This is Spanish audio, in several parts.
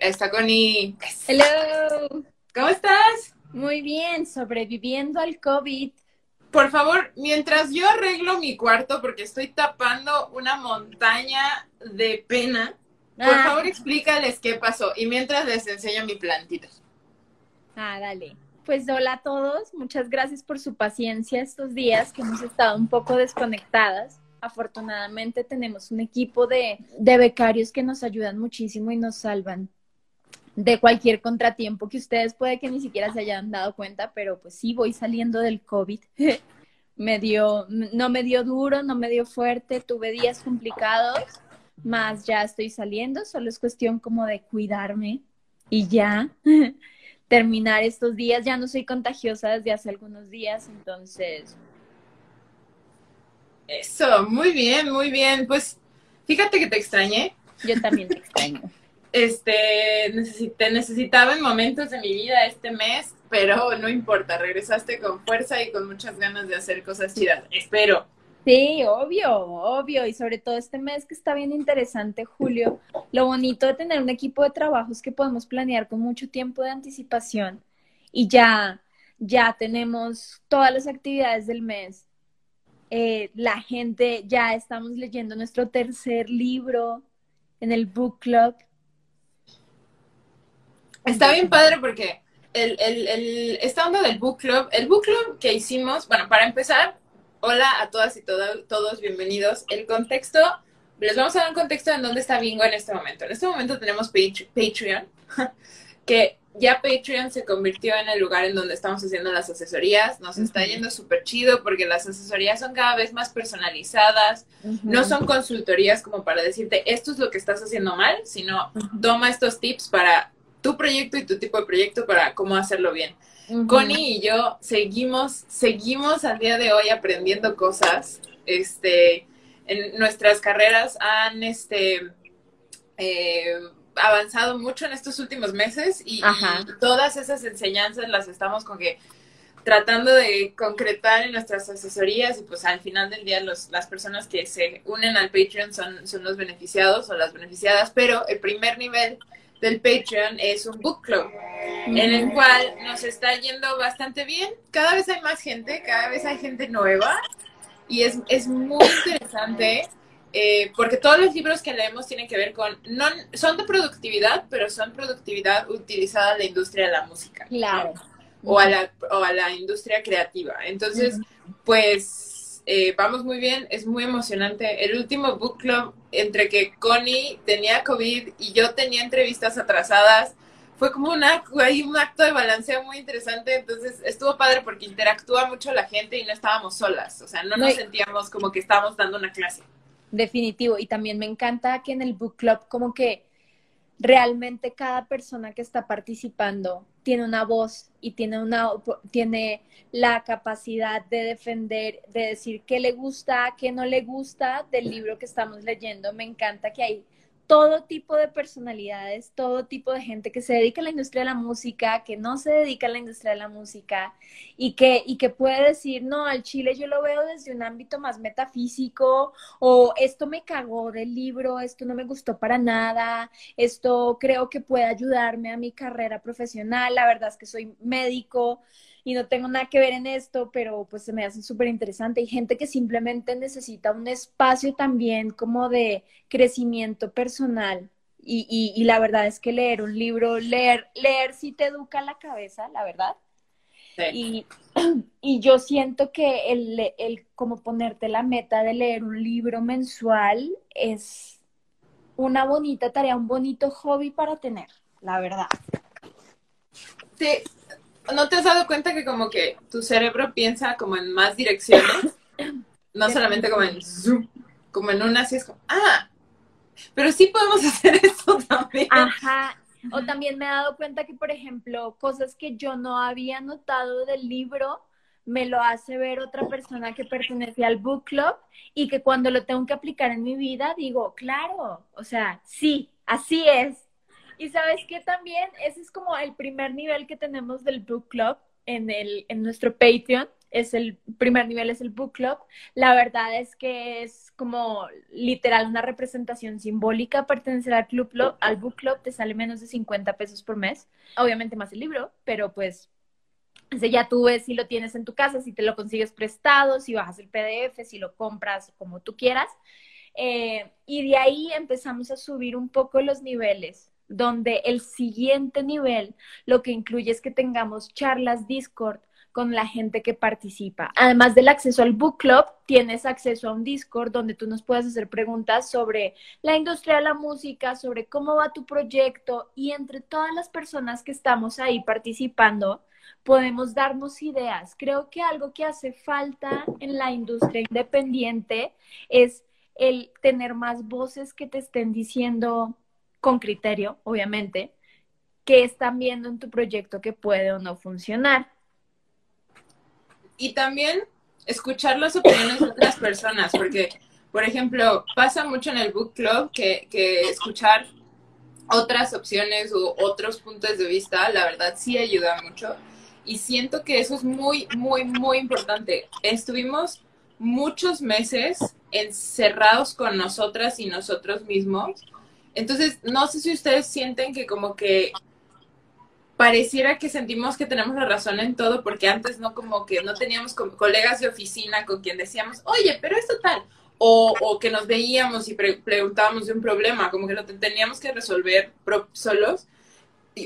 está Connie. Hello. ¿Cómo estás? Muy bien, sobreviviendo al COVID. Por favor, mientras yo arreglo mi cuarto porque estoy tapando una montaña de pena, por Ah. favor explícales qué pasó y mientras les enseño mi plantita. Ah, dale. Pues hola a todos, muchas gracias por su paciencia estos días que hemos estado un poco desconectadas. Afortunadamente tenemos un equipo de, de becarios que nos ayudan muchísimo y nos salvan de cualquier contratiempo que ustedes puede que ni siquiera se hayan dado cuenta, pero pues sí, voy saliendo del COVID. me dio, no me dio duro, no me dio fuerte, tuve días complicados, más ya estoy saliendo, solo es cuestión como de cuidarme y ya terminar estos días. Ya no soy contagiosa desde hace algunos días, entonces Eso, muy bien, muy bien. Pues fíjate que te extrañé. yo también te extraño. Este, necesi- te necesitaba en momentos de mi vida este mes, pero no importa, regresaste con fuerza y con muchas ganas de hacer cosas chidas. Espero. Sí, obvio, obvio, y sobre todo este mes que está bien interesante, Julio. Lo bonito de tener un equipo de trabajo es que podemos planear con mucho tiempo de anticipación y ya, ya tenemos todas las actividades del mes. Eh, la gente, ya estamos leyendo nuestro tercer libro en el book club. Está bien padre porque el, el, el, esta onda del book club, el book club que hicimos, bueno, para empezar, hola a todas y toda- todos, bienvenidos. El contexto, les vamos a dar un contexto en dónde está Bingo en este momento. En este momento tenemos Patre- Patreon, que ya Patreon se convirtió en el lugar en donde estamos haciendo las asesorías. Nos está yendo súper chido porque las asesorías son cada vez más personalizadas. No son consultorías como para decirte esto es lo que estás haciendo mal, sino toma estos tips para tu proyecto y tu tipo de proyecto para cómo hacerlo bien. Ujú. Connie y yo seguimos, seguimos al día de hoy aprendiendo cosas. Este, en nuestras carreras han este, eh, avanzado mucho en estos últimos meses y, y todas esas enseñanzas las estamos con que tratando de concretar en nuestras asesorías y pues al final del día los, las personas que se unen al Patreon son, son los beneficiados o las beneficiadas, pero el primer nivel del Patreon es un book club en el cual nos está yendo bastante bien. Cada vez hay más gente, cada vez hay gente nueva y es, es muy interesante eh, porque todos los libros que leemos tienen que ver con, no, son de productividad, pero son productividad utilizada en la industria de la música. ¿no? Claro. O a, la, o a la industria creativa. Entonces, pues eh, vamos muy bien, es muy emocionante. El último book club, entre que Connie tenía COVID y yo tenía entrevistas atrasadas, fue como una, hay un acto de balanceo muy interesante. Entonces, estuvo padre porque interactúa mucho la gente y no estábamos solas. O sea, no No, nos sentíamos como que estábamos dando una clase. Definitivo. Y también me encanta que en el book club como que realmente cada persona que está participando tiene una voz y tiene una tiene la capacidad de defender, de decir qué le gusta, qué no le gusta del libro que estamos leyendo. Me encanta que hay todo tipo de personalidades, todo tipo de gente que se dedica a la industria de la música, que no se dedica a la industria de la música y que, y que puede decir, no, al chile yo lo veo desde un ámbito más metafísico o esto me cagó del libro, esto no me gustó para nada, esto creo que puede ayudarme a mi carrera profesional, la verdad es que soy médico y no tengo nada que ver en esto, pero pues se me hace súper interesante. Hay gente que simplemente necesita un espacio también como de crecimiento personal. Y, y, y la verdad es que leer un libro, leer, leer sí te educa la cabeza, la verdad. Sí. Y, y yo siento que el, el como ponerte la meta de leer un libro mensual es una bonita tarea, un bonito hobby para tener, la verdad. Sí, ¿no te has dado cuenta que como que tu cerebro piensa como en más direcciones? No solamente como en zoom, como en una así es como, ah, pero sí podemos hacer esto también. Ajá. O también me he dado cuenta que, por ejemplo, cosas que yo no había notado del libro, me lo hace ver otra persona que pertenece al book club y que cuando lo tengo que aplicar en mi vida digo, claro, o sea, sí, así es. Y sabes que también ese es como el primer nivel que tenemos del book club en, el, en nuestro Patreon, es el primer nivel, es el book club. La verdad es que es como literal una representación simbólica pertenecer al club, al book club te sale menos de 50 pesos por mes. Obviamente más el libro, pero pues ya tú ves si lo tienes en tu casa, si te lo consigues prestado, si bajas el PDF, si lo compras como tú quieras. Eh, y de ahí empezamos a subir un poco los niveles, donde el siguiente nivel lo que incluye es que tengamos charlas Discord con la gente que participa. Además del acceso al book club, tienes acceso a un Discord donde tú nos puedes hacer preguntas sobre la industria de la música, sobre cómo va tu proyecto y entre todas las personas que estamos ahí participando, podemos darnos ideas. Creo que algo que hace falta en la industria independiente es el tener más voces que te estén diciendo con criterio, obviamente, que están viendo en tu proyecto que puede o no funcionar. Y también escuchar las opiniones de otras personas, porque, por ejemplo, pasa mucho en el book club que, escuchar otras opciones u otros puntos de vista, la verdad sí ayuda mucho. Y siento que eso es muy, muy, muy importante. Estuvimos muchos meses encerrados con nosotras y nosotros mismos. Entonces, no sé si ustedes sienten que como que pareciera que sentimos que tenemos la razón en todo, porque antes no como que no teníamos colegas de oficina con quien decíamos, oye, pero esto tal, o, o que nos veíamos y preguntábamos de un problema, como que lo teníamos que resolver solos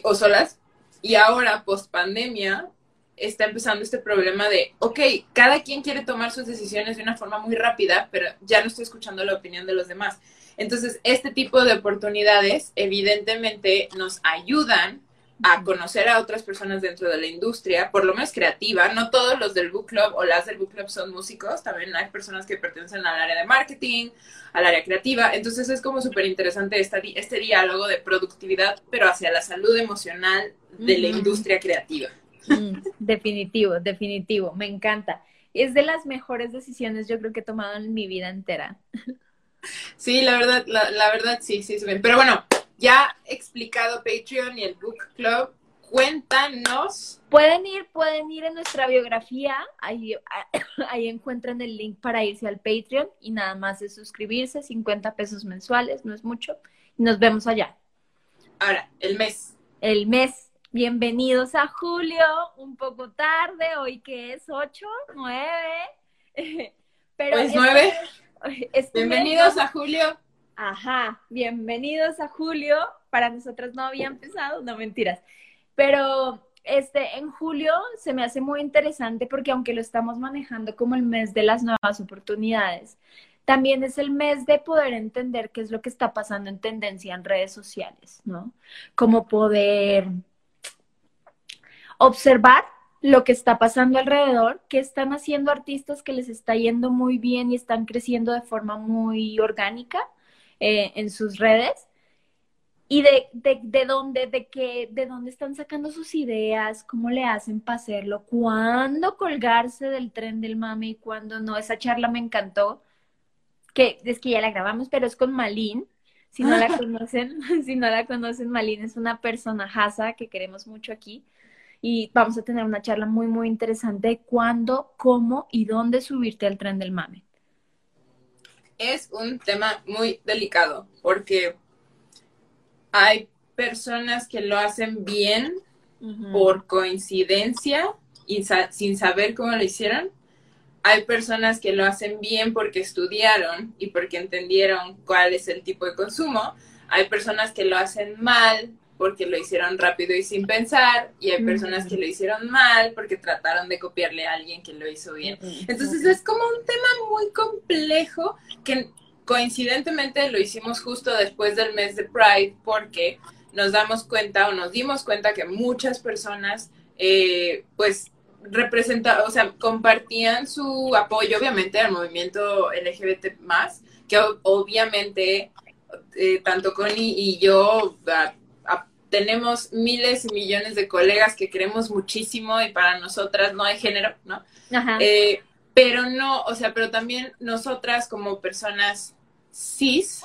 o solas, y ahora, post pandemia, está empezando este problema de, ok, cada quien quiere tomar sus decisiones de una forma muy rápida, pero ya no estoy escuchando la opinión de los demás. Entonces, este tipo de oportunidades evidentemente nos ayudan a conocer a otras personas dentro de la industria, por lo menos creativa. No todos los del book club o las del book club son músicos, también hay personas que pertenecen al área de marketing, al área creativa. Entonces es como súper interesante este, este diálogo de productividad, pero hacia la salud emocional de la industria creativa. Mm, definitivo, definitivo, me encanta. Es de las mejores decisiones yo creo que he tomado en mi vida entera. Sí, la verdad, la, verdad sí, sí, Pero bueno, ya explicado Patreon y el Book Club, cuéntanos. Pueden ir, pueden ir en nuestra biografía, ahí, ahí encuentran el link para irse al Patreon y nada más es suscribirse, 50 pesos mensuales, no es mucho. nos vemos allá. Ahora, el mes. El mes. Bienvenidos a julio, un poco tarde, hoy que es 8, 9. Pero es 9. Bienvenidos a julio. Ajá, bienvenidos a julio. Para nosotros no había empezado, no mentiras. Pero este, en julio se me hace muy interesante porque aunque lo estamos manejando como el mes de las nuevas oportunidades, también es el mes de poder entender qué es lo que está pasando en tendencia en redes sociales, ¿no? Como poder observar lo que está pasando alrededor, qué están haciendo artistas que les está yendo muy bien y están creciendo de forma muy orgánica eh, en sus redes y de, de, dónde, de qué, de dónde están sacando sus ideas, cómo le hacen para hacerlo, cuándo colgarse del tren del mame y cuándo no. Esa charla me encantó, que es que ya la grabamos, pero es con Malin. Si no la conocen, si no la conocen, Malin es una persona jasa que queremos mucho aquí y vamos a tener una charla muy, muy interesante de cuándo, cómo y dónde subirte al tren del mame. Es un tema muy delicado porque hay personas que lo hacen bien por coincidencia y sin saber cómo lo hicieron. Hay personas que lo hacen bien porque estudiaron y porque entendieron cuál es el tipo de consumo. Hay personas que lo hacen mal porque lo hicieron rápido y sin pensar, y hay personas que lo hicieron mal porque trataron de copiarle a alguien que lo hizo bien. Entonces es como un tema muy complejo que coincidentemente lo hicimos justo después del mes de Pride porque nos damos cuenta o nos dimos cuenta que muchas personas eh, pues representaban, o sea, compartían su apoyo obviamente al movimiento LGBT más, que obviamente eh, tanto Connie y yo tenemos miles y millones de colegas que queremos muchísimo y para nosotras no hay género, ¿no? Eh, pero no, o sea, pero también nosotras como personas cis,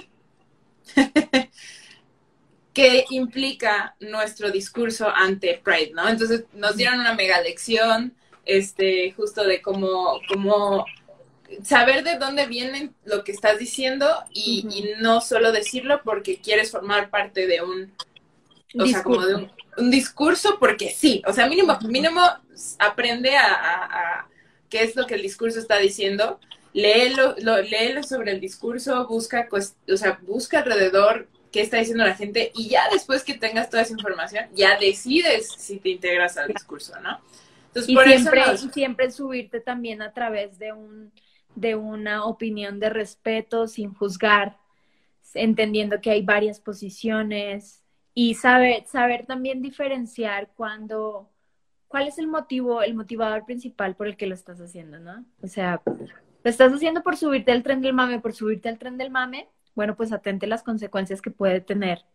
¿qué implica nuestro discurso ante Pride, ¿no? Entonces nos dieron una mega lección, este, justo de cómo, cómo saber de dónde viene lo que estás diciendo y, y, no solo decirlo porque quieres formar parte de un, o sea, como de un, un, discurso porque sí, o sea, mínimo, mínimo aprende a, a, a, qué es lo que el discurso está diciendo, léelo, lo, léelo sobre el discurso, busca, o sea, busca alrededor qué está diciendo la gente y ya después que tengas toda esa información, ya decides si te integras al discurso, ¿no? Entonces, y, por siempre, eso nos... y siempre subirte también a través de un de una opinión de respeto sin juzgar, entendiendo que hay varias posiciones y saber, saber también diferenciar cuando, cuál es el motivo, el motivador principal por el que lo estás haciendo, ¿no? O sea, lo estás haciendo por subirte al tren del mame, por subirte al tren del mame, bueno, pues atente las consecuencias que puede tener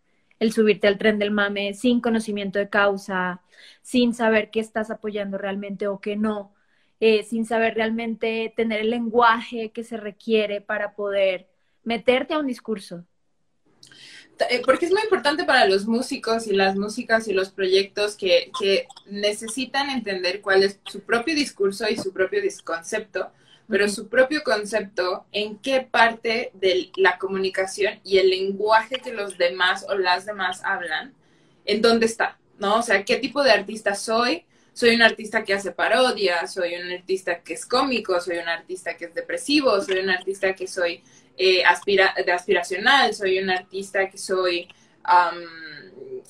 el subirte al tren del mame sin conocimiento de causa, sin saber qué estás apoyando realmente o qué no eh, sin saber realmente tener el lenguaje que se requiere para poder meterte a un discurso. Eh, porque es muy importante para los músicos y las músicas y los proyectos que, que necesitan entender cuál es su propio discurso y su propio concepto, pero su propio concepto, en qué parte de la comunicación y el lenguaje que los demás o las demás hablan, en dónde está, ¿no? O sea, qué tipo de artista soy, soy un artista que hace parodias, soy un artista que es cómico, soy un artista que es depresivo, soy un artista que soy eh, aspira de aspiracional, soy un artista que soy, um,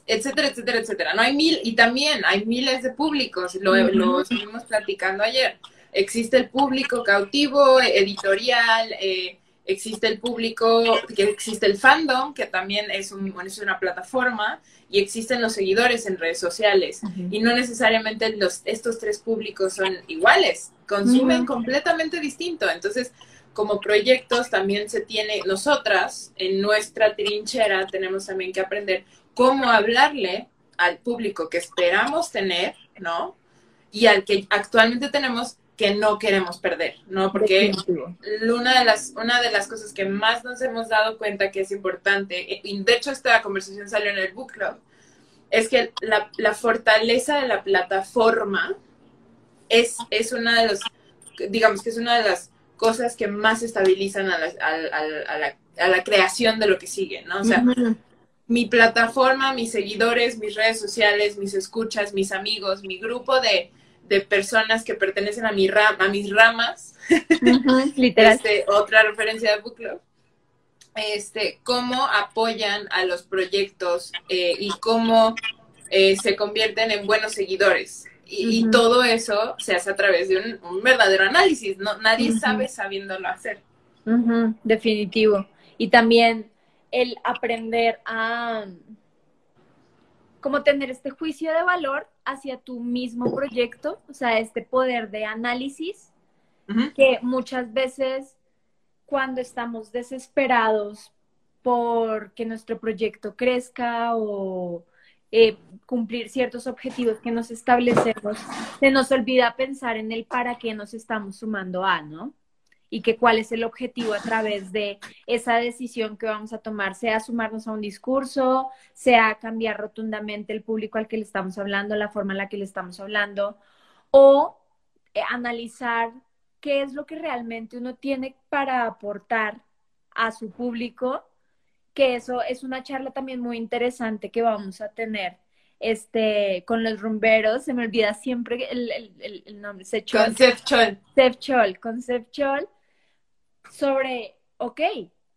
etcétera, etcétera, etcétera. No hay mil, y también hay miles de públicos, lo, lo estuvimos platicando ayer. Existe el público cautivo, editorial, eh, existe el público, que existe el fandom, que también es, un, es una plataforma, y existen los seguidores en redes sociales. Y no necesariamente los, estos tres públicos son iguales, consumen completamente distinto. Entonces, como proyectos también se tiene, nosotras en nuestra trinchera tenemos también que aprender cómo hablarle al público que esperamos tener, ¿no? Y al que actualmente tenemos que no queremos perder, ¿no? Porque una de, las, una de las cosas que más nos hemos dado cuenta que es importante, y de hecho esta conversación salió en el book club, es que la, la fortaleza de la plataforma es, es una de los, digamos que es una de las cosas que más estabilizan a la, a, la, a la, creación de lo que sigue, ¿no? O sea, mi plataforma, mis seguidores, mis redes sociales, mis escuchas, mis amigos, mi grupo de de personas que pertenecen a, mi a mis ramas. literal. Este, otra referencia de Book Club. Este, cómo apoyan a los proyectos eh, y cómo eh, se convierten en buenos seguidores. Y, todo eso se hace a través de un, verdadero análisis. No, nadie sabe sabiéndolo hacer. Definitivo. Y también el aprender a como tener este juicio de valor hacia tu mismo proyecto, o sea, este poder de análisis que muchas veces cuando estamos desesperados por que nuestro proyecto crezca o eh, cumplir ciertos objetivos que nos establecemos, se nos olvida pensar en el para qué nos estamos sumando a, ¿no? y que cuál es el objetivo a través de esa decisión que vamos a tomar, sea sumarnos a un discurso, sea cambiar rotundamente el público al que le estamos hablando, la forma en la que le estamos hablando, o eh, analizar qué es lo que realmente uno tiene para aportar a su público, que eso es una charla también muy interesante que vamos a tener este, con los rumberos, se me olvida siempre el, el, el nombre, Sechol. Concepchol. Concepchol, Concepchol, sobre, ok,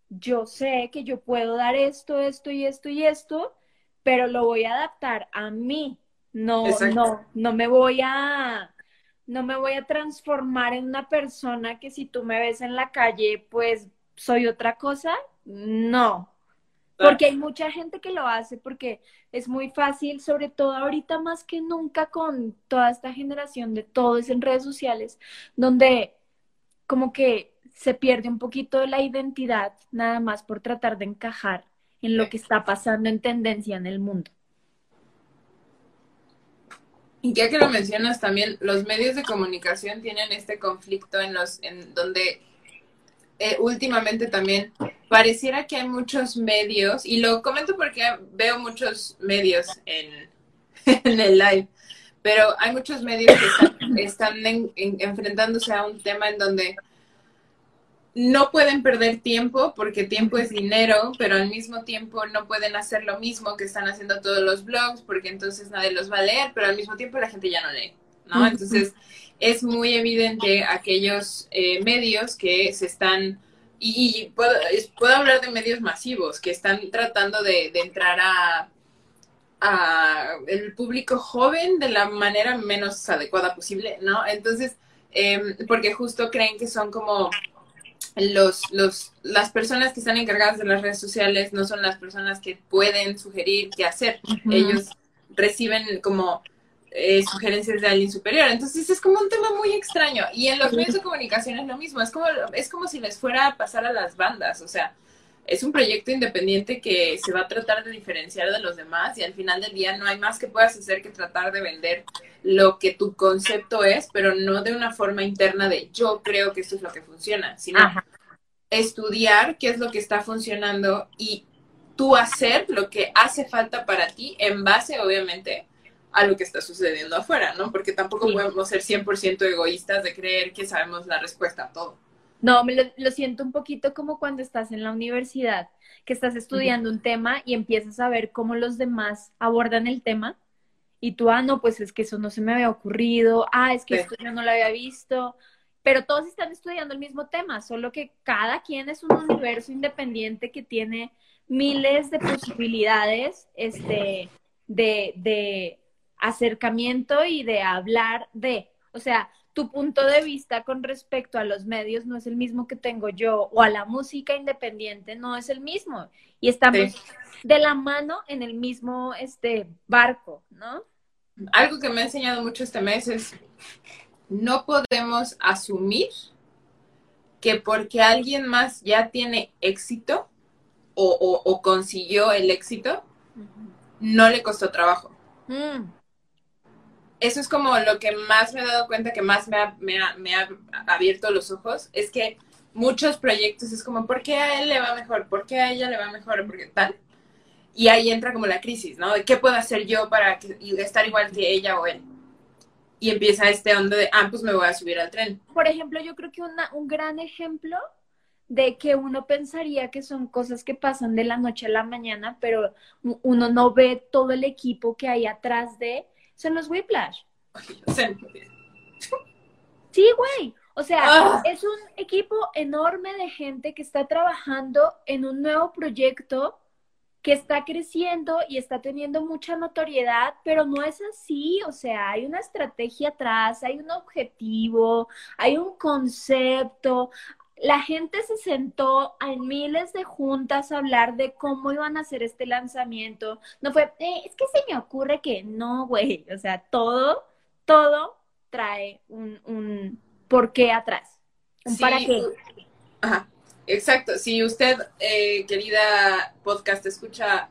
yo sé que yo puedo dar esto, esto y esto y esto, pero lo voy a adaptar a mí. No, no, no me voy a, no me voy a transformar en una persona que si tú me ves en la calle, pues soy otra cosa. No. Porque hay mucha gente que lo hace porque es muy fácil, sobre todo ahorita más que nunca con toda esta generación de todos en redes sociales, donde como que se pierde un poquito la identidad nada más por tratar de encajar en lo que está pasando en tendencia en el mundo. Y ya que lo mencionas también, los medios de comunicación tienen este conflicto en los en donde eh, últimamente también pareciera que hay muchos medios, y lo comento porque veo muchos medios en, en el live, pero hay muchos medios que están, enfrentándose a un tema en donde no pueden perder tiempo porque tiempo es dinero, pero al mismo tiempo no pueden hacer lo mismo que están haciendo todos los blogs porque entonces nadie los va a leer, pero al mismo tiempo la gente ya no lee, ¿no? Entonces es muy evidente aquellos eh, medios que se están, y, puedo, puedo, hablar de medios masivos, que están tratando de, entrar a, a, el público joven de la manera menos adecuada posible, ¿no? Entonces, em, porque justo creen que son como los, los, las personas que están encargadas de las redes sociales no son las personas que pueden sugerir qué hacer. Ellos reciben como eh, sugerencias de alguien superior. Entonces es como un tema muy extraño. Y en los medios de comunicación es lo mismo. Es como, es como si les fuera a pasar a las bandas. O sea, es un proyecto independiente que se va a tratar de diferenciar de los demás y al final del día no hay más que puedas hacer que tratar de vender lo que tu concepto es, pero no de una forma interna de yo creo que esto es lo que funciona, sino estudiar qué es lo que está funcionando y tú hacer lo que hace falta para ti en base, obviamente, a lo que está sucediendo afuera, ¿no? Porque tampoco podemos ser 100% egoístas de creer que sabemos la respuesta a todo. No, me lo, siento un poquito como cuando estás en la universidad, que estás estudiando un tema y empiezas a ver cómo los demás abordan el tema y tú, ah, no, pues es que eso no se me había ocurrido, ah, es que esto yo no lo había visto, pero todos están estudiando el mismo tema, solo que cada quien es un universo independiente que tiene miles de posibilidades este, de, de acercamiento y de hablar de, o sea, tu punto de vista con respecto a los medios no es el mismo que tengo yo o a la música independiente no es el mismo y estamos de la mano en el mismo este barco, ¿no? Algo que me ha enseñado mucho este mes es no podemos asumir que porque alguien más ya tiene éxito o, consiguió el éxito, no le costó trabajo. Mm eso es como lo que más me he dado cuenta, que más me ha, abierto los ojos, es que muchos proyectos es como, ¿por qué a él le va mejor? ¿Por qué a ella le va mejor? ¿Por qué tal? Y ahí entra como la crisis, ¿no? ¿Qué puedo hacer yo para estar igual que ella o él? Y empieza este onda de, ah, pues me voy a subir al tren. Por ejemplo, yo creo que un gran ejemplo de que uno pensaría que son cosas que pasan de la noche a la mañana, pero uno no ve todo el equipo que hay atrás de son los Whiplash. Sí, güey. O sea, ah. es un equipo enorme de gente que está trabajando en un nuevo proyecto que está creciendo y está teniendo mucha notoriedad, pero no es así, o sea, hay una estrategia atrás, hay un objetivo, hay un concepto, la gente se sentó en miles de juntas a hablar de cómo iban a hacer este lanzamiento. No fue, eh, es que se me ocurre que no, güey. O sea, todo, todo trae un, un porqué atrás. Un para qué. Ajá, exacto. Si usted, eh, querida podcast, escucha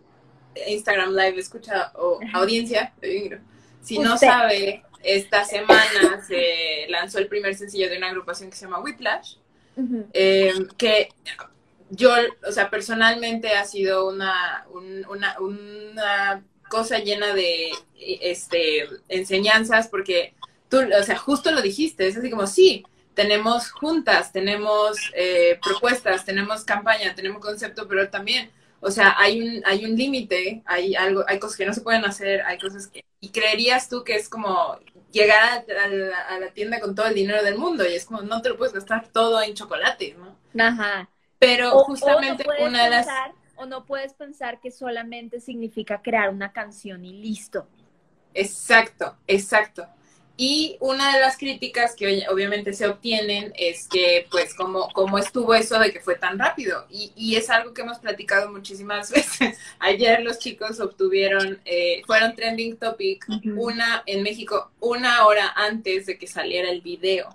Instagram Live, escucha o audiencia, si no sabe, esta semana se lanzó el primer sencillo de una agrupación que se llama Whiplash Em, que yo, o sea, personalmente ha sido una, una, una cosa llena de este, enseñanzas porque tú, o sea, justo lo dijiste, es así como, sí, tenemos juntas, tenemos eh, propuestas, tenemos campaña, tenemos concepto, pero también, o sea, hay un, hay un límite, hay algo, hay cosas que no se pueden hacer, hay cosas que, y creerías tú que es como, llegar a, la, tienda con todo el dinero del mundo y es como no te lo puedes gastar todo en chocolate, ¿no? Ajá. Pero justamente una de las... o no puedes pensar que solamente significa crear una canción y listo. Exacto, exacto. Y una de las críticas que obviamente se obtienen es que, pues, como, como estuvo eso de que fue tan rápido. Y, y es algo que hemos platicado muchísimas veces. Ayer los chicos obtuvieron, eh, fueron trending topic, una en México, una hora antes de que saliera el video.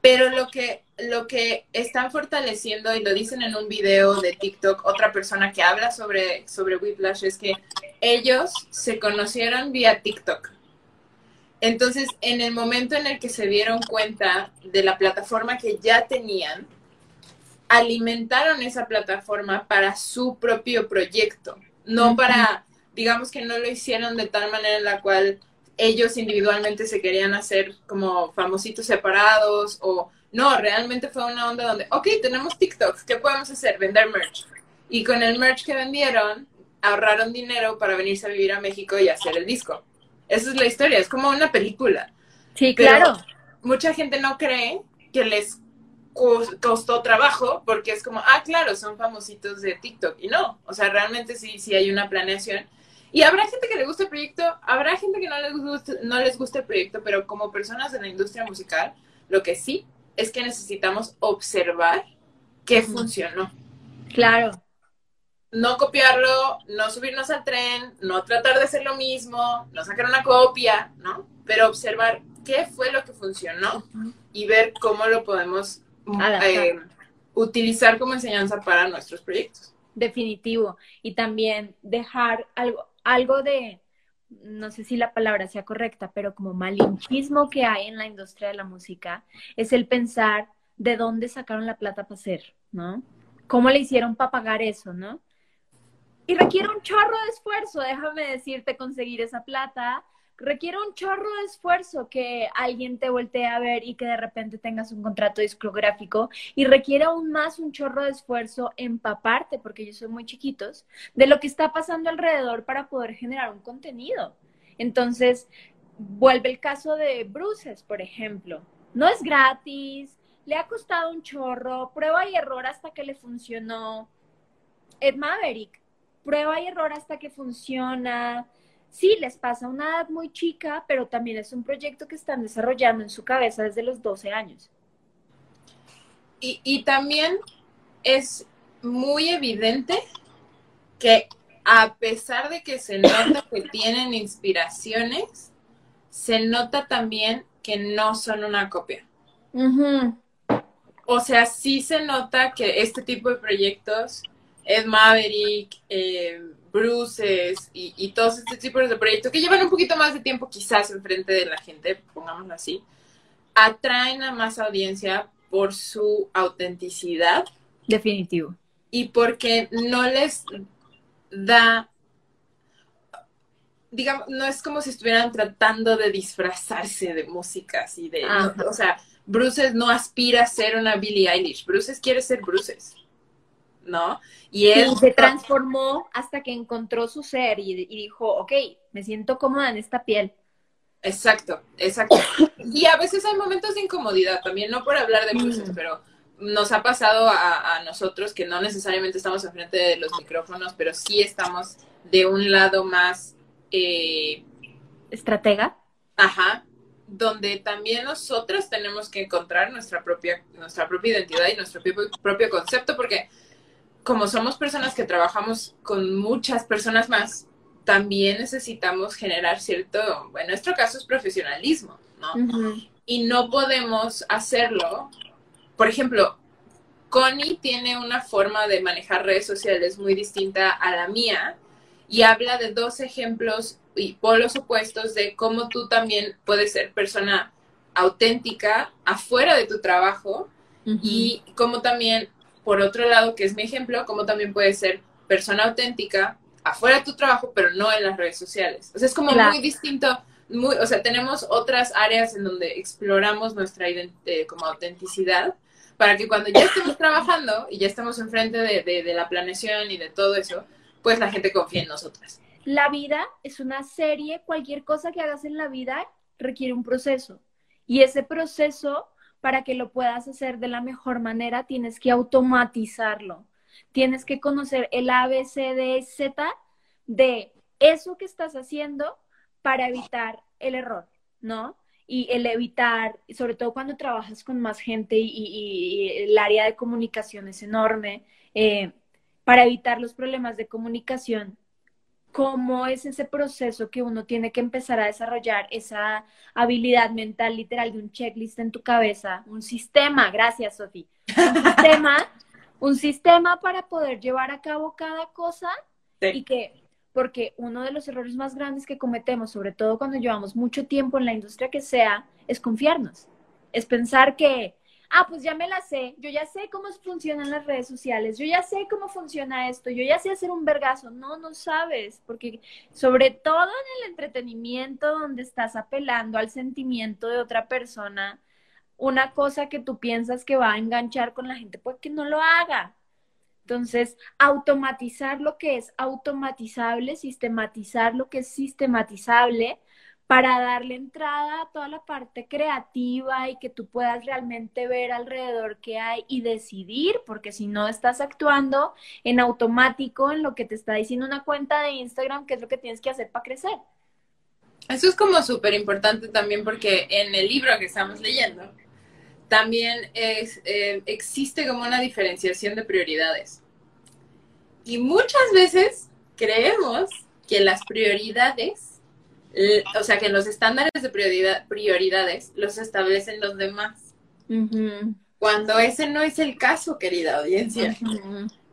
Pero lo que, lo que están fortaleciendo, y lo dicen en un video de TikTok, otra persona que habla sobre, sobre Whiplash, es que ellos se conocieron vía TikTok entonces, en el momento en el que se dieron cuenta de la plataforma que ya tenían, alimentaron esa plataforma para su propio proyecto, no para, digamos que no lo hicieron de tal manera en la cual ellos individualmente se querían hacer como famositos separados o no, realmente fue una onda donde, ok, tenemos TikTok, ¿qué podemos hacer? Vender merch. Y con el merch que vendieron, ahorraron dinero para venirse a vivir a México y hacer el disco. Esa es la historia, es como una película. Sí, claro. mucha gente no cree que les costó trabajo porque es como, ah, claro, son famositos de TikTok. Y no, o sea, realmente sí, sí hay una planeación. Y habrá gente que le guste el proyecto, habrá gente que no les guste, no les guste el proyecto, pero como personas de la industria musical, lo que sí es que necesitamos observar qué funcionó. Claro. No copiarlo, no subirnos al tren, no tratar de hacer lo mismo, no sacar una copia, ¿no? Pero observar qué fue lo que funcionó y ver cómo lo podemos eh, utilizar como enseñanza para nuestros proyectos. Definitivo. Y también dejar algo, algo de, no sé si la palabra sea correcta, pero como malinchismo que hay en la industria de la música, es el pensar de dónde sacaron la plata para hacer, ¿no? ¿Cómo le hicieron para pagar eso, no? Y requiere un chorro de esfuerzo, déjame decirte, conseguir esa plata, requiere un chorro de esfuerzo que alguien te voltee a ver y que de repente tengas un contrato discográfico y requiere aún más un chorro de esfuerzo empaparte, porque ellos son muy chiquitos, de lo que está pasando alrededor para poder generar un contenido. Entonces, vuelve el caso de Bruces, por ejemplo. No es gratis, le ha costado un chorro, prueba y error hasta que le funcionó. Ed Maverick, prueba y error hasta que funciona sí, les pasa una edad muy chica, pero también es un proyecto que están desarrollando en su cabeza desde los 12 años. Y, también es muy evidente que a pesar de que se nota que tienen inspiraciones, se nota también que no son una copia. O sea, sí se nota que este tipo de proyectos, Ed Maverick, eh, Bruces y, todos estos tipos de proyectos que llevan un poquito más de tiempo quizás enfrente de la gente, pongámoslo así, atraen a más audiencia por su autenticidad. Definitivo. Y porque no les da, digamos, no es como si estuvieran tratando de disfrazarse de música, así de, o sea, Bruces no aspira a ser una Billie Eilish, Bruces quiere ser Bruces. ¿No? Y él se transformó hasta que encontró su ser y, dijo, ok, me siento cómoda en esta piel. Exacto, exacto. Y a veces hay momentos de incomodidad también, no por hablar de bruces, mm. pero nos ha pasado a, nosotros que no necesariamente estamos enfrente de los micrófonos, pero sí estamos de un lado más... Eh, ¿Estratega? Ajá, donde también nosotros tenemos que encontrar nuestra propia, nuestra propia identidad y nuestro propio, propio concepto, porque como somos personas que trabajamos con muchas personas más, también necesitamos generar cierto, bueno, en nuestro caso es profesionalismo, ¿no? Y no podemos hacerlo. Por ejemplo, Connie tiene una forma de manejar redes sociales muy distinta a la mía y habla de dos ejemplos y polos opuestos de cómo tú también puedes ser persona auténtica afuera de tu trabajo y cómo también por otro lado, que es mi ejemplo, como también puede ser persona auténtica afuera de tu trabajo, pero no en las redes sociales. O sea, es como muy distinto, muy, o sea, tenemos otras áreas en donde exploramos nuestra eh, como autenticidad para que cuando ya estemos trabajando y ya estemos enfrente de, de la planeación y de todo eso, pues la gente confíe en nosotras. La vida es una serie, cualquier cosa que hagas en la vida requiere un proceso. Y ese proceso para que lo puedas hacer de la mejor manera, tienes que automatizarlo. Tienes que conocer el A, B, C, D, Z de eso que estás haciendo para evitar el error, ¿no? Y el evitar, sobre todo cuando trabajas con más gente y, el área de comunicación es enorme, eh, para evitar los problemas de comunicación, cómo es ese proceso que uno tiene que empezar a desarrollar esa habilidad mental literal de un checklist en tu cabeza, un sistema, gracias Sofi, un sistema, un sistema para poder llevar a cabo cada cosa y que, porque uno de los errores más grandes que cometemos, sobre todo cuando llevamos mucho tiempo en la industria que sea, es confiarnos, es pensar que, ah, pues ya me la sé, yo ya sé cómo funcionan las redes sociales, yo ya sé cómo funciona esto, yo ya sé hacer un vergazo. No, no sabes, porque sobre todo en el entretenimiento donde estás apelando al sentimiento de otra persona, una cosa que tú piensas que va a enganchar con la gente, pues que no lo haga. Entonces, automatizar lo que es automatizable, sistematizar lo que es sistematizable, para darle entrada a toda la parte creativa y que tú puedas realmente ver alrededor qué hay y decidir, porque si no estás actuando en automático en lo que te está diciendo una cuenta de Instagram, qué es lo que tienes que hacer para crecer. Eso es como súper importante también porque en el libro que estamos leyendo también eh, existe como una diferenciación de prioridades. Y muchas veces creemos que las prioridades o sea, que los estándares de prioridad, prioridades los establecen los demás. Cuando ese no es el caso, querida audiencia.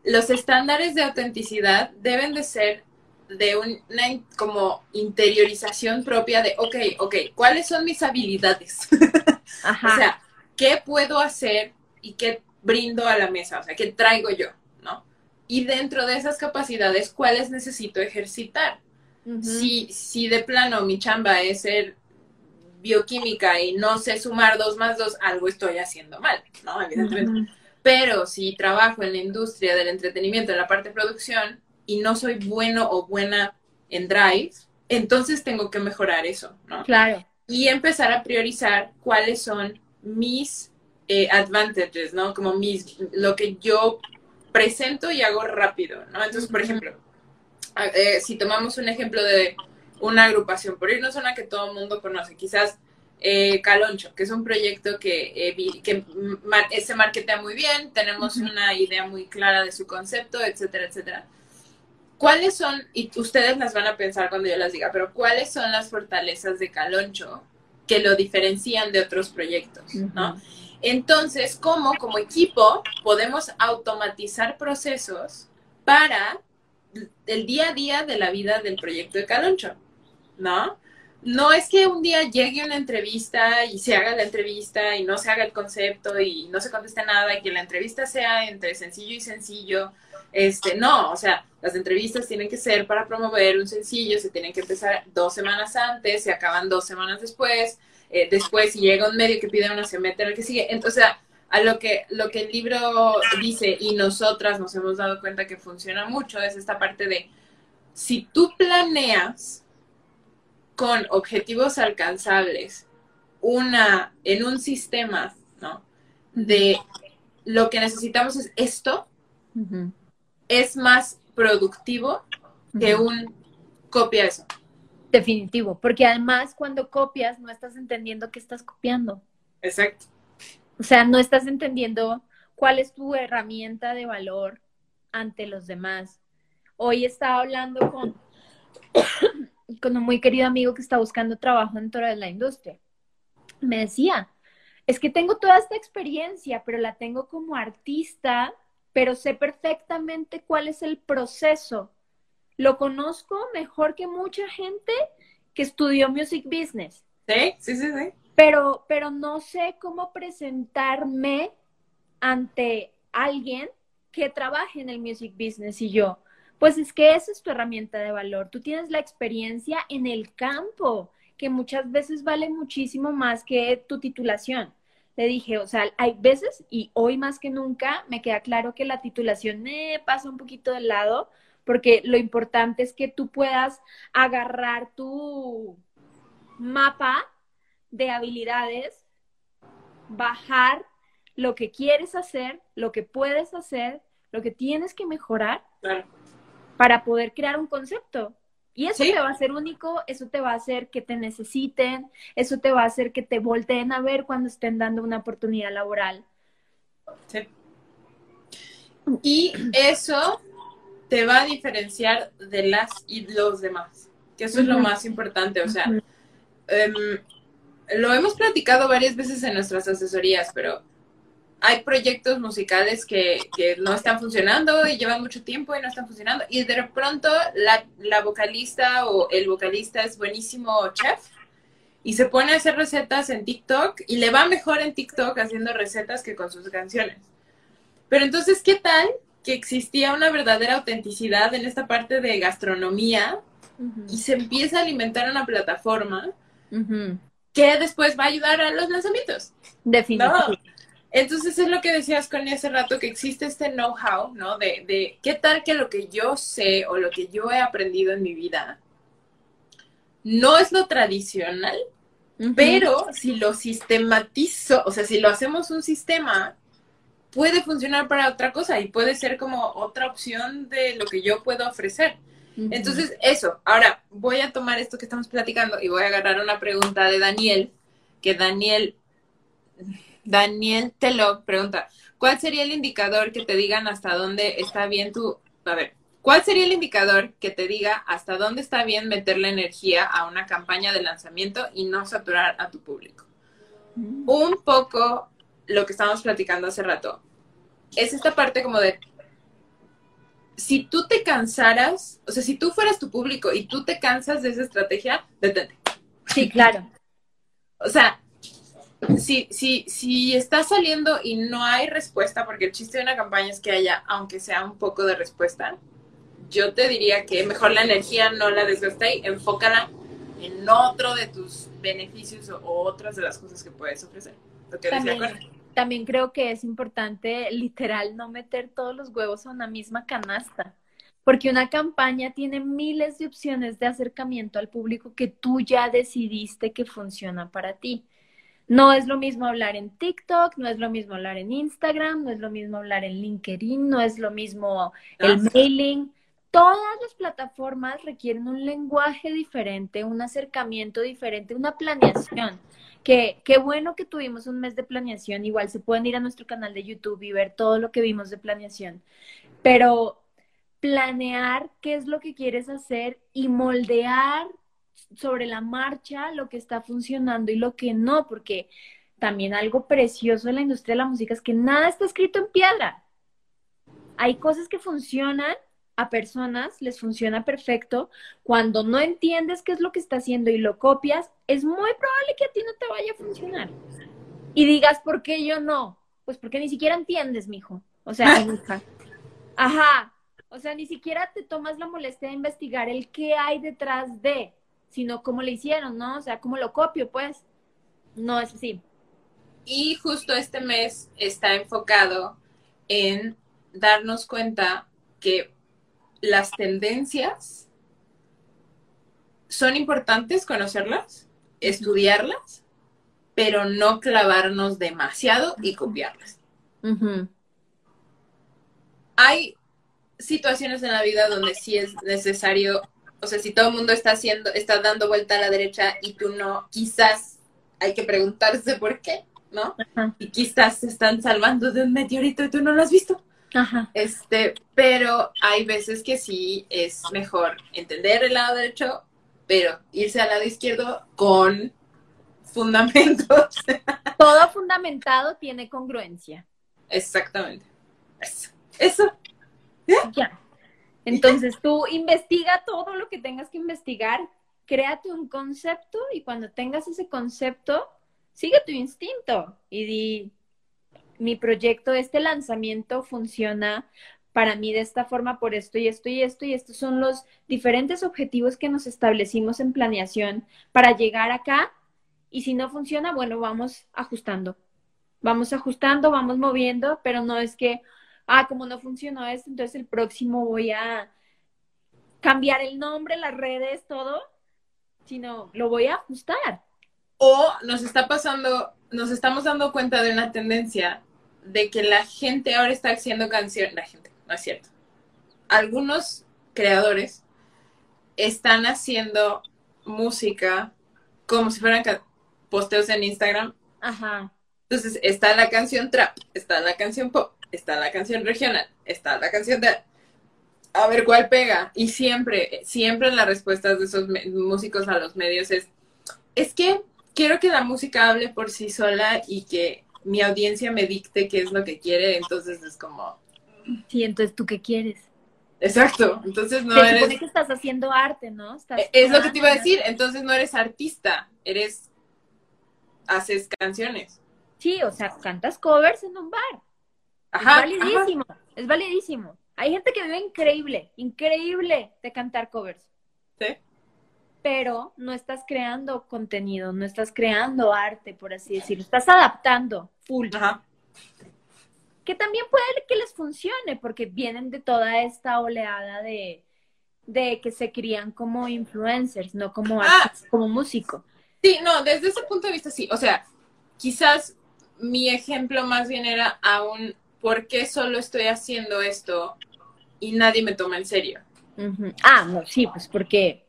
Los estándares de autenticidad deben de ser de una como interiorización propia de, ok, ok, ¿cuáles son mis habilidades? o sea, ¿qué puedo hacer y qué brindo a la mesa? O sea, ¿qué traigo yo? ¿No? Y dentro de esas capacidades, ¿cuáles necesito ejercitar? Si, si de plano mi chamba es ser bioquímica y no sé sumar dos más dos, algo estoy haciendo mal, ¿no? Evidentemente. Pero si trabajo en la industria del entretenimiento, en la parte de producción, y no soy bueno o buena en Drive, entonces tengo que mejorar eso, ¿no? Claro. Y empezar a priorizar cuáles son mis eh, advantages, ¿no? Como mis, lo que yo presento y hago rápido, ¿no? Entonces, por ejemplo, eh, si tomamos un ejemplo de una agrupación, por irnos a una que todo el mundo conoce, quizás eh, Caloncho, que es un proyecto que, eh, que se marketea muy bien, tenemos una idea muy clara de su concepto, etcétera, etcétera. ¿Cuáles son, y ustedes las van a pensar cuando yo las diga, pero cuáles son las fortalezas de Caloncho que lo diferencian de otros proyectos, ¿no? Entonces, ¿cómo como equipo podemos automatizar procesos para el día a día de la vida del proyecto de Caloncho, ¿no? No es que un día llegue una entrevista y se haga la entrevista y no se haga el concepto y no se conteste nada y que la entrevista sea entre sencillo y sencillo. Este, no, o sea, las entrevistas tienen que ser para promover un sencillo, se tienen que empezar dos semanas antes, se acaban dos semanas después, eh, después llega un medio que pide una, se mete en que sigue. Entonces, a lo que, lo que el libro dice y nosotras nos hemos dado cuenta que funciona mucho es esta parte de si tú planeas con objetivos alcanzables una en un sistema, ¿no? De lo que necesitamos es esto, es más productivo que un copia eso. Definitivo, porque además cuando copias no estás entendiendo qué estás copiando. Exacto. O sea, no estás entendiendo cuál es tu herramienta de valor ante los demás. Hoy estaba hablando con, con un muy querido amigo que está buscando trabajo dentro de la industria. Me decía, es que tengo toda esta experiencia, pero la tengo como artista, pero sé perfectamente cuál es el proceso. Lo conozco mejor que mucha gente que estudió music business. Sí, sí, sí, sí pero, pero no sé cómo presentarme ante alguien que trabaje en el music business y yo. Pues es que esa es tu herramienta de valor. Tú tienes la experiencia en el campo, que muchas veces vale muchísimo más que tu titulación. Le dije, o sea, hay veces, y hoy más que nunca, me queda claro que la titulación me pasa un poquito de lado, porque lo importante es que tú puedas agarrar tu mapa de habilidades, bajar lo que quieres hacer, lo que puedes hacer, lo que tienes que mejorar para poder crear un concepto. Y eso te va a ser único, eso te va a hacer que te necesiten, eso te va a hacer que te volteen a ver cuando estén dando una oportunidad laboral. Sí. Y eso te va a diferenciar de las y los demás, que eso es lo más importante. O sea, lo hemos platicado varias veces en nuestras asesorías, pero hay proyectos musicales que, no están funcionando y llevan mucho tiempo y no están funcionando. Y de pronto la, vocalista o el vocalista es buenísimo chef y se pone a hacer recetas en TikTok y le va mejor en TikTok haciendo recetas que con sus canciones. Pero entonces, ¿qué tal que existía una verdadera autenticidad en esta parte de gastronomía y se empieza a alimentar una plataforma que después va a ayudar a los lanzamientos? Definitivamente. Entonces es lo que decías con hace rato, que existe este know-how, ¿no? De, de qué tal que lo que yo sé o lo que yo he aprendido en mi vida no es lo tradicional, pero si lo sistematizo, o sea, si lo hacemos un sistema, puede funcionar para otra cosa y puede ser como otra opción de lo que yo puedo ofrecer. Entonces, eso. Ahora, voy a tomar esto que estamos platicando y voy a agarrar una pregunta de Daniel, que Daniel Daniel Telog pregunta, ¿cuál sería el indicador que te digan hasta dónde está bien tu... A ver, ¿cuál sería el indicador que te diga hasta dónde está bien meterle energía a una campaña de lanzamiento y no saturar a tu público? Un poco lo que estábamos platicando hace rato. Es esta parte como de, si tú te cansaras, o sea, si tú fueras tu público y tú te cansas de esa estrategia, detente. Sí, claro. O sea, si, si, si está saliendo y no hay respuesta, porque el chiste de una campaña es que haya, aunque sea un poco de respuesta, yo te diría que mejor la energía no la desgaste y enfócala en otro de tus beneficios o, otras de las cosas que puedes ofrecer. también, también creo que es importante, literal, no meter todos los huevos a una misma canasta. Porque una campaña tiene miles de opciones de acercamiento al público que tú ya decidiste que funciona para ti. No es lo mismo hablar en TikTok, no es lo mismo hablar en Instagram, no es lo mismo hablar en LinkedIn, no es lo mismo el mailing. Todas las plataformas requieren un lenguaje diferente, un acercamiento diferente, una planeación. Que qué bueno que tuvimos un mes de planeación. Igual se pueden ir a nuestro canal de YouTube y ver todo lo que vimos de planeación. Pero planear qué es lo que quieres hacer y moldear sobre la marcha lo que está funcionando y lo que no, porque también algo precioso en la industria de la música es que nada está escrito en piedra. Hay cosas que funcionan a personas, les funciona perfecto. Cuando no entiendes qué es lo que está haciendo y lo copias, es muy probable que a ti no te vaya a funcionar. Y digas, ¿por qué yo no? Pues porque ni siquiera entiendes, mijo. O sea, ajá. O sea, ni siquiera te tomas la molestia de investigar el qué hay detrás de sino cómo le hicieron, ¿no? O sea, cómo lo copio, pues. No es así. Y justo este mes está enfocado en darnos cuenta que las tendencias son importantes conocerlas, estudiarlas, pero no clavarnos demasiado y copiarlas. Hay situaciones en la vida donde sí es necesario o sea, si todo el mundo está haciendo, está dando vuelta a la derecha y tú no, quizás hay que preguntarse por qué, ¿no? Y quizás se están salvando de un meteorito y tú no lo has visto. Ajá. Este, pero hay veces que sí es mejor entender el lado derecho, pero irse al lado izquierdo con fundamentos. Todo fundamentado tiene congruencia. Exactamente. Eso. Eso. Ya. Entonces tú investiga todo lo que tengas que investigar, créate un concepto y cuando tengas ese concepto, sigue tu instinto y di, mi proyecto, este lanzamiento funciona para mí de esta forma por esto y esto y esto y estos son los diferentes objetivos que nos establecimos en planeación para llegar acá y si no funciona, bueno, vamos ajustando. Vamos ajustando, vamos moviendo, pero no es que, ah, como no funcionó esto, entonces el próximo voy a cambiar el nombre, las redes, todo, sino lo voy a ajustar. O nos está pasando, nos estamos dando cuenta de una tendencia de que la gente ahora está haciendo canciones, la gente, no es cierto. Algunos creadores están haciendo música como si fueran posteos en Instagram. Ajá. Entonces está la canción trap, está la canción pop, está la canción regional, está la canción de... A ver cuál pega. Y siempre, siempre las respuestas de esos músicos a los medios es, es que quiero que la música hable por sí sola y que mi audiencia me dicte qué es lo que quiere, entonces es como... Sí, entonces tú qué quieres. Exacto, entonces no Se supone que estás haciendo arte, ¿no? es lo que te iba a decir, entonces no eres artista, eres haces canciones. Sí, o sea, cantas covers en un bar. Ajá. es validísimo, es validísimo. Hay gente que vive increíble, increíble de cantar covers. Sí. Pero no estás creando contenido, no estás creando arte, por así decirlo. Estás adaptando full. Ajá. Que también puede que les funcione, porque vienen de toda esta oleada de, de que se crían como influencers, no como, Ah. artistas, como músico. Sí, no, desde ese punto de vista sí. O sea, quizás mi ejemplo más bien era aún por qué solo estoy haciendo esto y nadie me toma en serio. Ah, no, sí, pues porque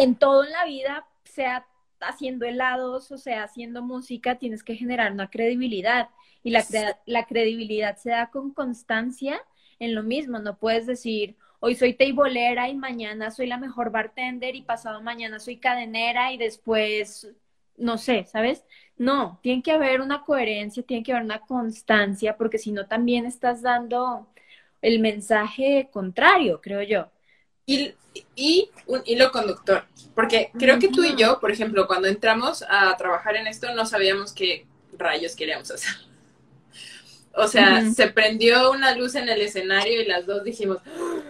en todo en la vida, sea haciendo helados o sea haciendo música, tienes que generar una credibilidad. Y la, cre- la credibilidad se da con constancia en lo mismo. No puedes decir, hoy soy teibolera y mañana soy la mejor bartender y pasado mañana soy cadenera y después, no sé, ¿sabes? No, tiene que haber una coherencia, tiene que haber una constancia, porque si no también estás dando el mensaje contrario, creo yo. Y, y un hilo conductor. Porque creo que tú y yo, por ejemplo, cuando entramos a trabajar en esto, no sabíamos qué rayos queríamos hacer. O sea, Ujú. se prendió una luz en el escenario y las dos dijimos, "Ah",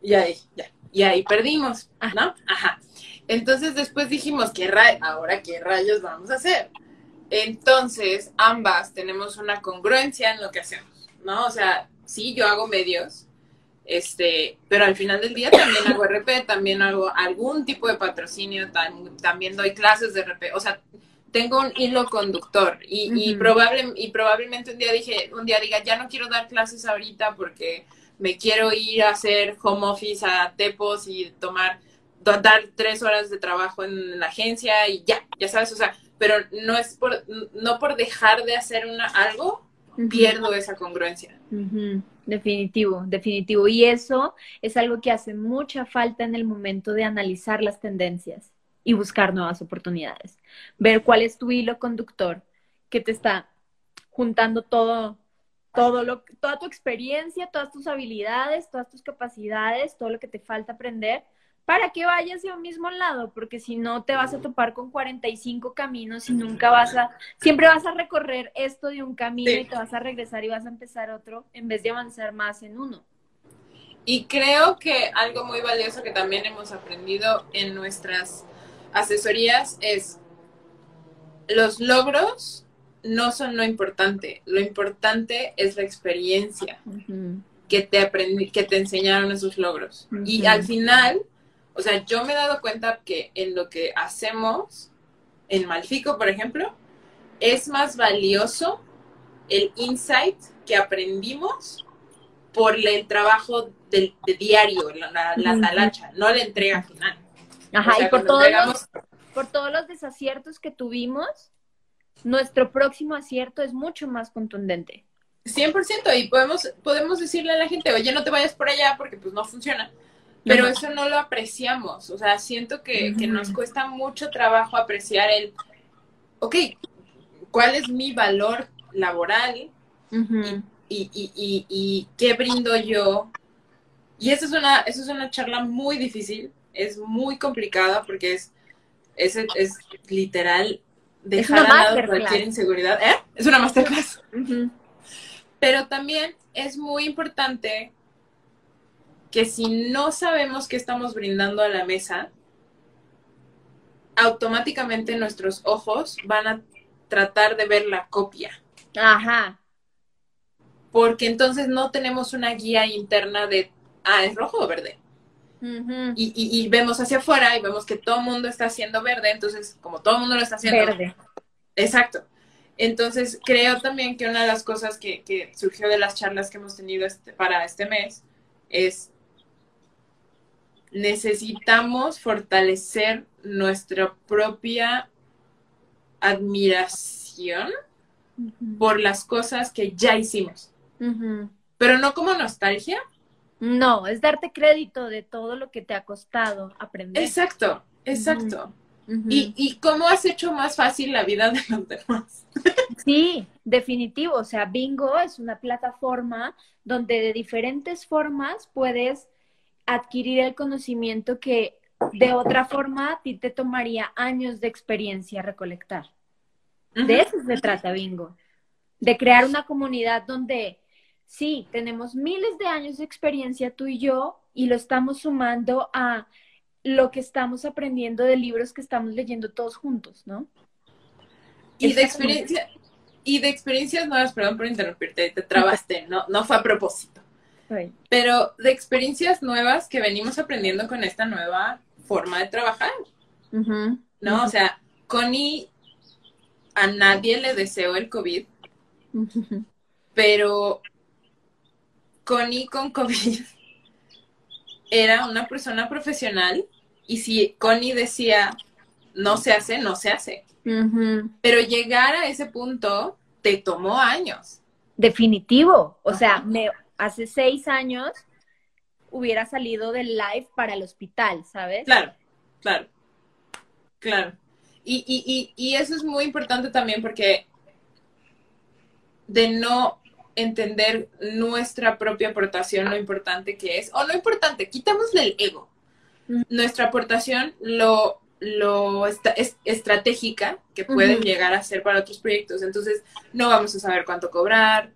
y ahí, ya, y ahí perdimos, ¿no? Ajá. Entonces después dijimos, ¿qué ra ahora qué rayos vamos a hacer? Entonces, ambas tenemos una congruencia en lo que hacemos, ¿no? O sea, sí, yo hago medios, este, pero al final del día también hago RP, también hago algún tipo de patrocinio, tam- también doy clases de RP, o sea, tengo un hilo conductor y, probable, y probablemente un día dije, un día diga, ya no quiero dar clases ahorita porque me quiero ir a hacer home office a Tepos y tomar, dar tres horas de trabajo en la agencia y ya, ya sabes, o sea, pero no es por, no por dejar de hacer una, algo, pierdo esa congruencia. Ujú, Definitivo, definitivo. Y eso es algo que hace mucha falta en el momento de analizar las tendencias y buscar nuevas oportunidades. Ver cuál es tu hilo conductor que te está juntando todo, todo lo, toda tu experiencia, todas tus habilidades, todas tus capacidades, todo lo que te falta aprender para que vayas hacia un mismo lado, porque si no te vas a topar con 45 caminos y nunca vas a, siempre vas a recorrer esto de un camino Sí. y te vas a regresar y vas a empezar otro en vez de avanzar más en uno. Y creo que algo muy valioso que también hemos aprendido en nuestras asesorías es los logros no son lo importante, lo importante es la experiencia que te aprendí, que te enseñaron esos logros. Y al final, o sea, yo me he dado cuenta que en lo que hacemos, en Malfico, por ejemplo, es más valioso el insight que aprendimos por el trabajo del, de diario, la, la, talacha, no la entrega final. Ajá, O sea, y por todos, entregamos- los, por todos los desaciertos que tuvimos, nuestro próximo acierto es mucho más contundente. 100% y podemos, podemos decirle a la gente, oye, no te vayas por allá porque pues no funciona. Pero eso no lo apreciamos, o sea, siento que, que nos cuesta mucho trabajo apreciar el, ok, ¿cuál es mi valor laboral y, y, y, y qué brindo yo? Y eso es una, eso es una charla muy difícil, es muy complicada porque es, es, es literal dejar a lado cualquier inseguridad. ¿Eh? Es una masterclass. Ujú. Pero también es muy importante que si no sabemos qué estamos brindando a la mesa, automáticamente nuestros ojos van a tratar de ver la copia, Ajá. porque entonces no tenemos una guía interna de, ah, es rojo o verde. Y- y vemos hacia afuera y vemos que todo el mundo está haciendo verde, entonces como todo el mundo lo está haciendo, Verde. Exacto. Entonces, creo también que una de las cosas que, que surgió de las charlas que hemos tenido este- para este mes es necesitamos fortalecer nuestra propia admiración por las cosas que ya hicimos, pero no como nostalgia. No, es darte crédito de todo lo que te ha costado aprender. Exacto, exacto. Y, y cómo has hecho más fácil la vida de los demás. Sí, definitivo. O sea, Bingo es una plataforma donde de diferentes formas puedes adquirir el conocimiento que de otra forma a ti te tomaría años de experiencia recolectar. De eso se trata Bingo, de crear una comunidad donde sí, tenemos miles de años de experiencia tú y yo y lo estamos sumando a lo que estamos aprendiendo de libros que estamos leyendo todos juntos, ¿no? Y de experiencia, y de experiencias nuevas, perdón por interrumpirte, te trabaste, no, no fue a propósito. Pero de experiencias nuevas que venimos aprendiendo con esta nueva forma de trabajar. ¿No? O sea, Connie a nadie le deseó el COVID, pero Connie con COVID era una persona profesional y si Connie decía no se hace, no se hace. Pero llegar a ese punto te tomó años. Definitivo. O sea, me, hace seis años hubiera salido del live para el hospital, ¿sabes? Claro, claro, claro. Y, y, y, y eso es muy importante también porque de no entender nuestra propia aportación, lo importante que es, o no importante, quitémosle el ego. Nuestra aportación, lo, lo es estratégica que pueden llegar a ser para otros proyectos. Entonces, no vamos a saber cuánto cobrar,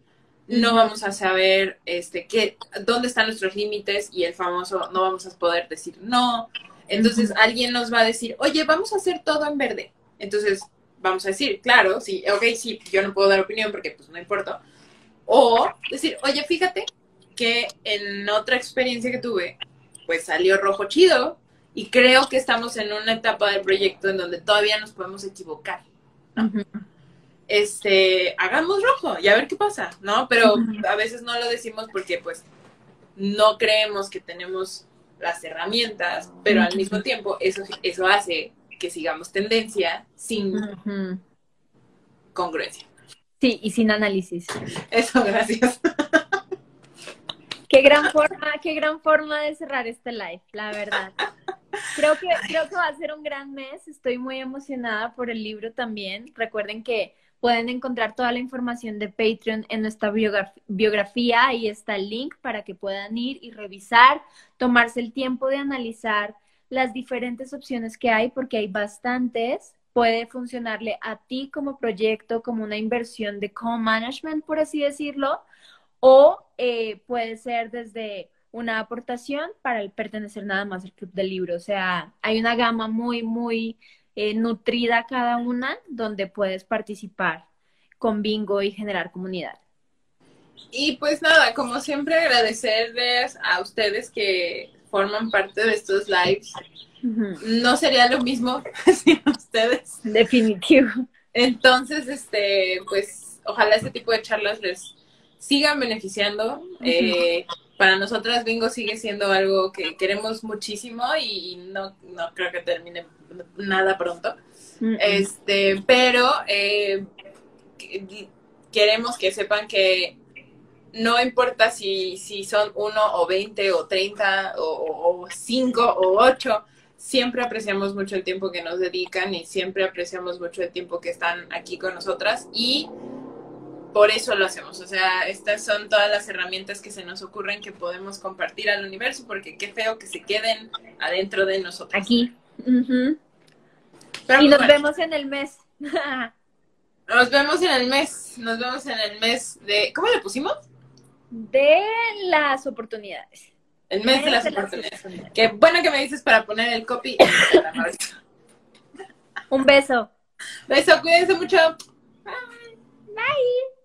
no vamos a saber este, qué, dónde están nuestros límites y el famoso no vamos a poder decir no. Entonces alguien nos va a decir, oye, vamos a hacer todo en verde. Entonces vamos a decir, claro, sí, ok, sí, yo no puedo dar opinión porque pues no importa. O decir, oye, fíjate que en otra experiencia que tuve, pues salió rojo chido y creo que estamos en una etapa del proyecto en donde todavía nos podemos equivocar este, hagamos rojo y a ver qué pasa, ¿no? Pero a veces no lo decimos porque pues no creemos que tenemos las herramientas, pero al mismo tiempo eso, eso hace que sigamos tendencia sin congruencia. Sí, y sin análisis. Eso, gracias. Qué gran forma, qué gran forma de cerrar este live, la verdad. Creo que, creo que va a ser un gran mes. Estoy muy emocionada por el libro también. Recuerden que Pueden encontrar toda la información de Patreon en nuestra biografía. Ahí está el link para que puedan ir y revisar, tomarse el tiempo de analizar las diferentes opciones que hay, porque hay bastantes. Puede funcionarle a ti como proyecto, como una inversión de co-management, por así decirlo, o eh, puede ser desde una aportación para el pertenecer nada más al club del libro. O sea, hay una gama muy, muy eh, nutrida cada una, donde puedes participar con bingo y generar comunidad. Y pues nada, como siempre agradecerles a ustedes que forman parte de estos lives. No sería lo mismo sin ustedes. Definitivo. Entonces, este, pues, ojalá este tipo de charlas les sigan beneficiando. Eh, para nosotras Bingo sigue siendo algo que queremos muchísimo y no, no creo que termine nada pronto. Este, pero eh, queremos que sepan que no importa si, si son uno o veinte o treinta o, cinco o ocho, siempre apreciamos mucho el tiempo que nos dedican y siempre apreciamos mucho el tiempo que están aquí con nosotras y por eso lo hacemos. O sea, estas son todas las herramientas que se nos ocurren que podemos compartir al universo, porque qué feo que se queden adentro de nosotros. Aquí. Y pues nos vemos en el mes. nos vemos en el mes. Nos vemos en el mes de. ¿Cómo le pusimos? De las oportunidades. El mes, de, las, oportunidades. Qué bueno que me dices para poner el copy. Un beso. Beso, cuídense mucho. Bye. Bye.